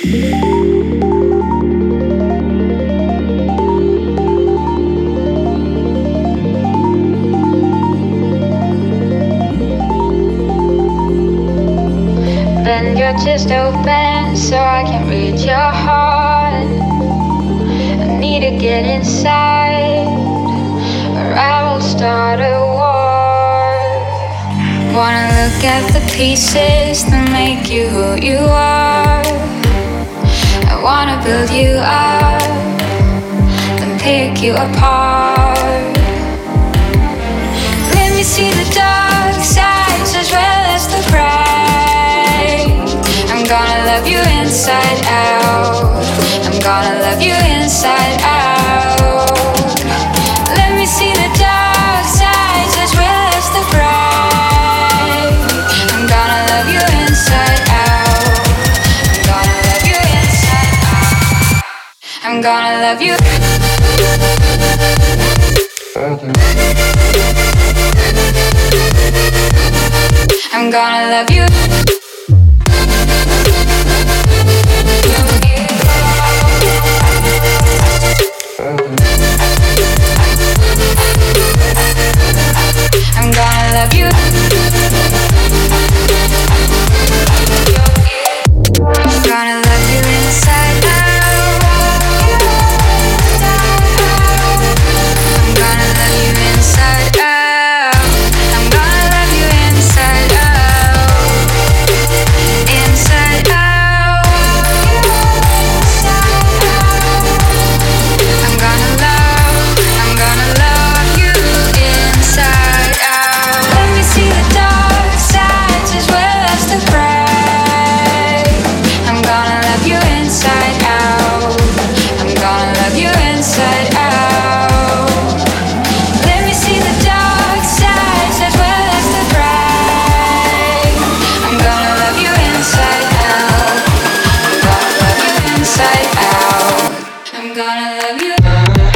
Bend your chest open so I can reach your heart. I need to get inside, or I will start a war. Wanna look at the pieces that make you who you are. Build you up, then pick you apart. Let me see the dark sides as well as the bright. I'm gonna love you inside out. I'm gonna love you inside out. I'm gonna love you. I'm gonna love you. I'm gonna love you. Gonna love you.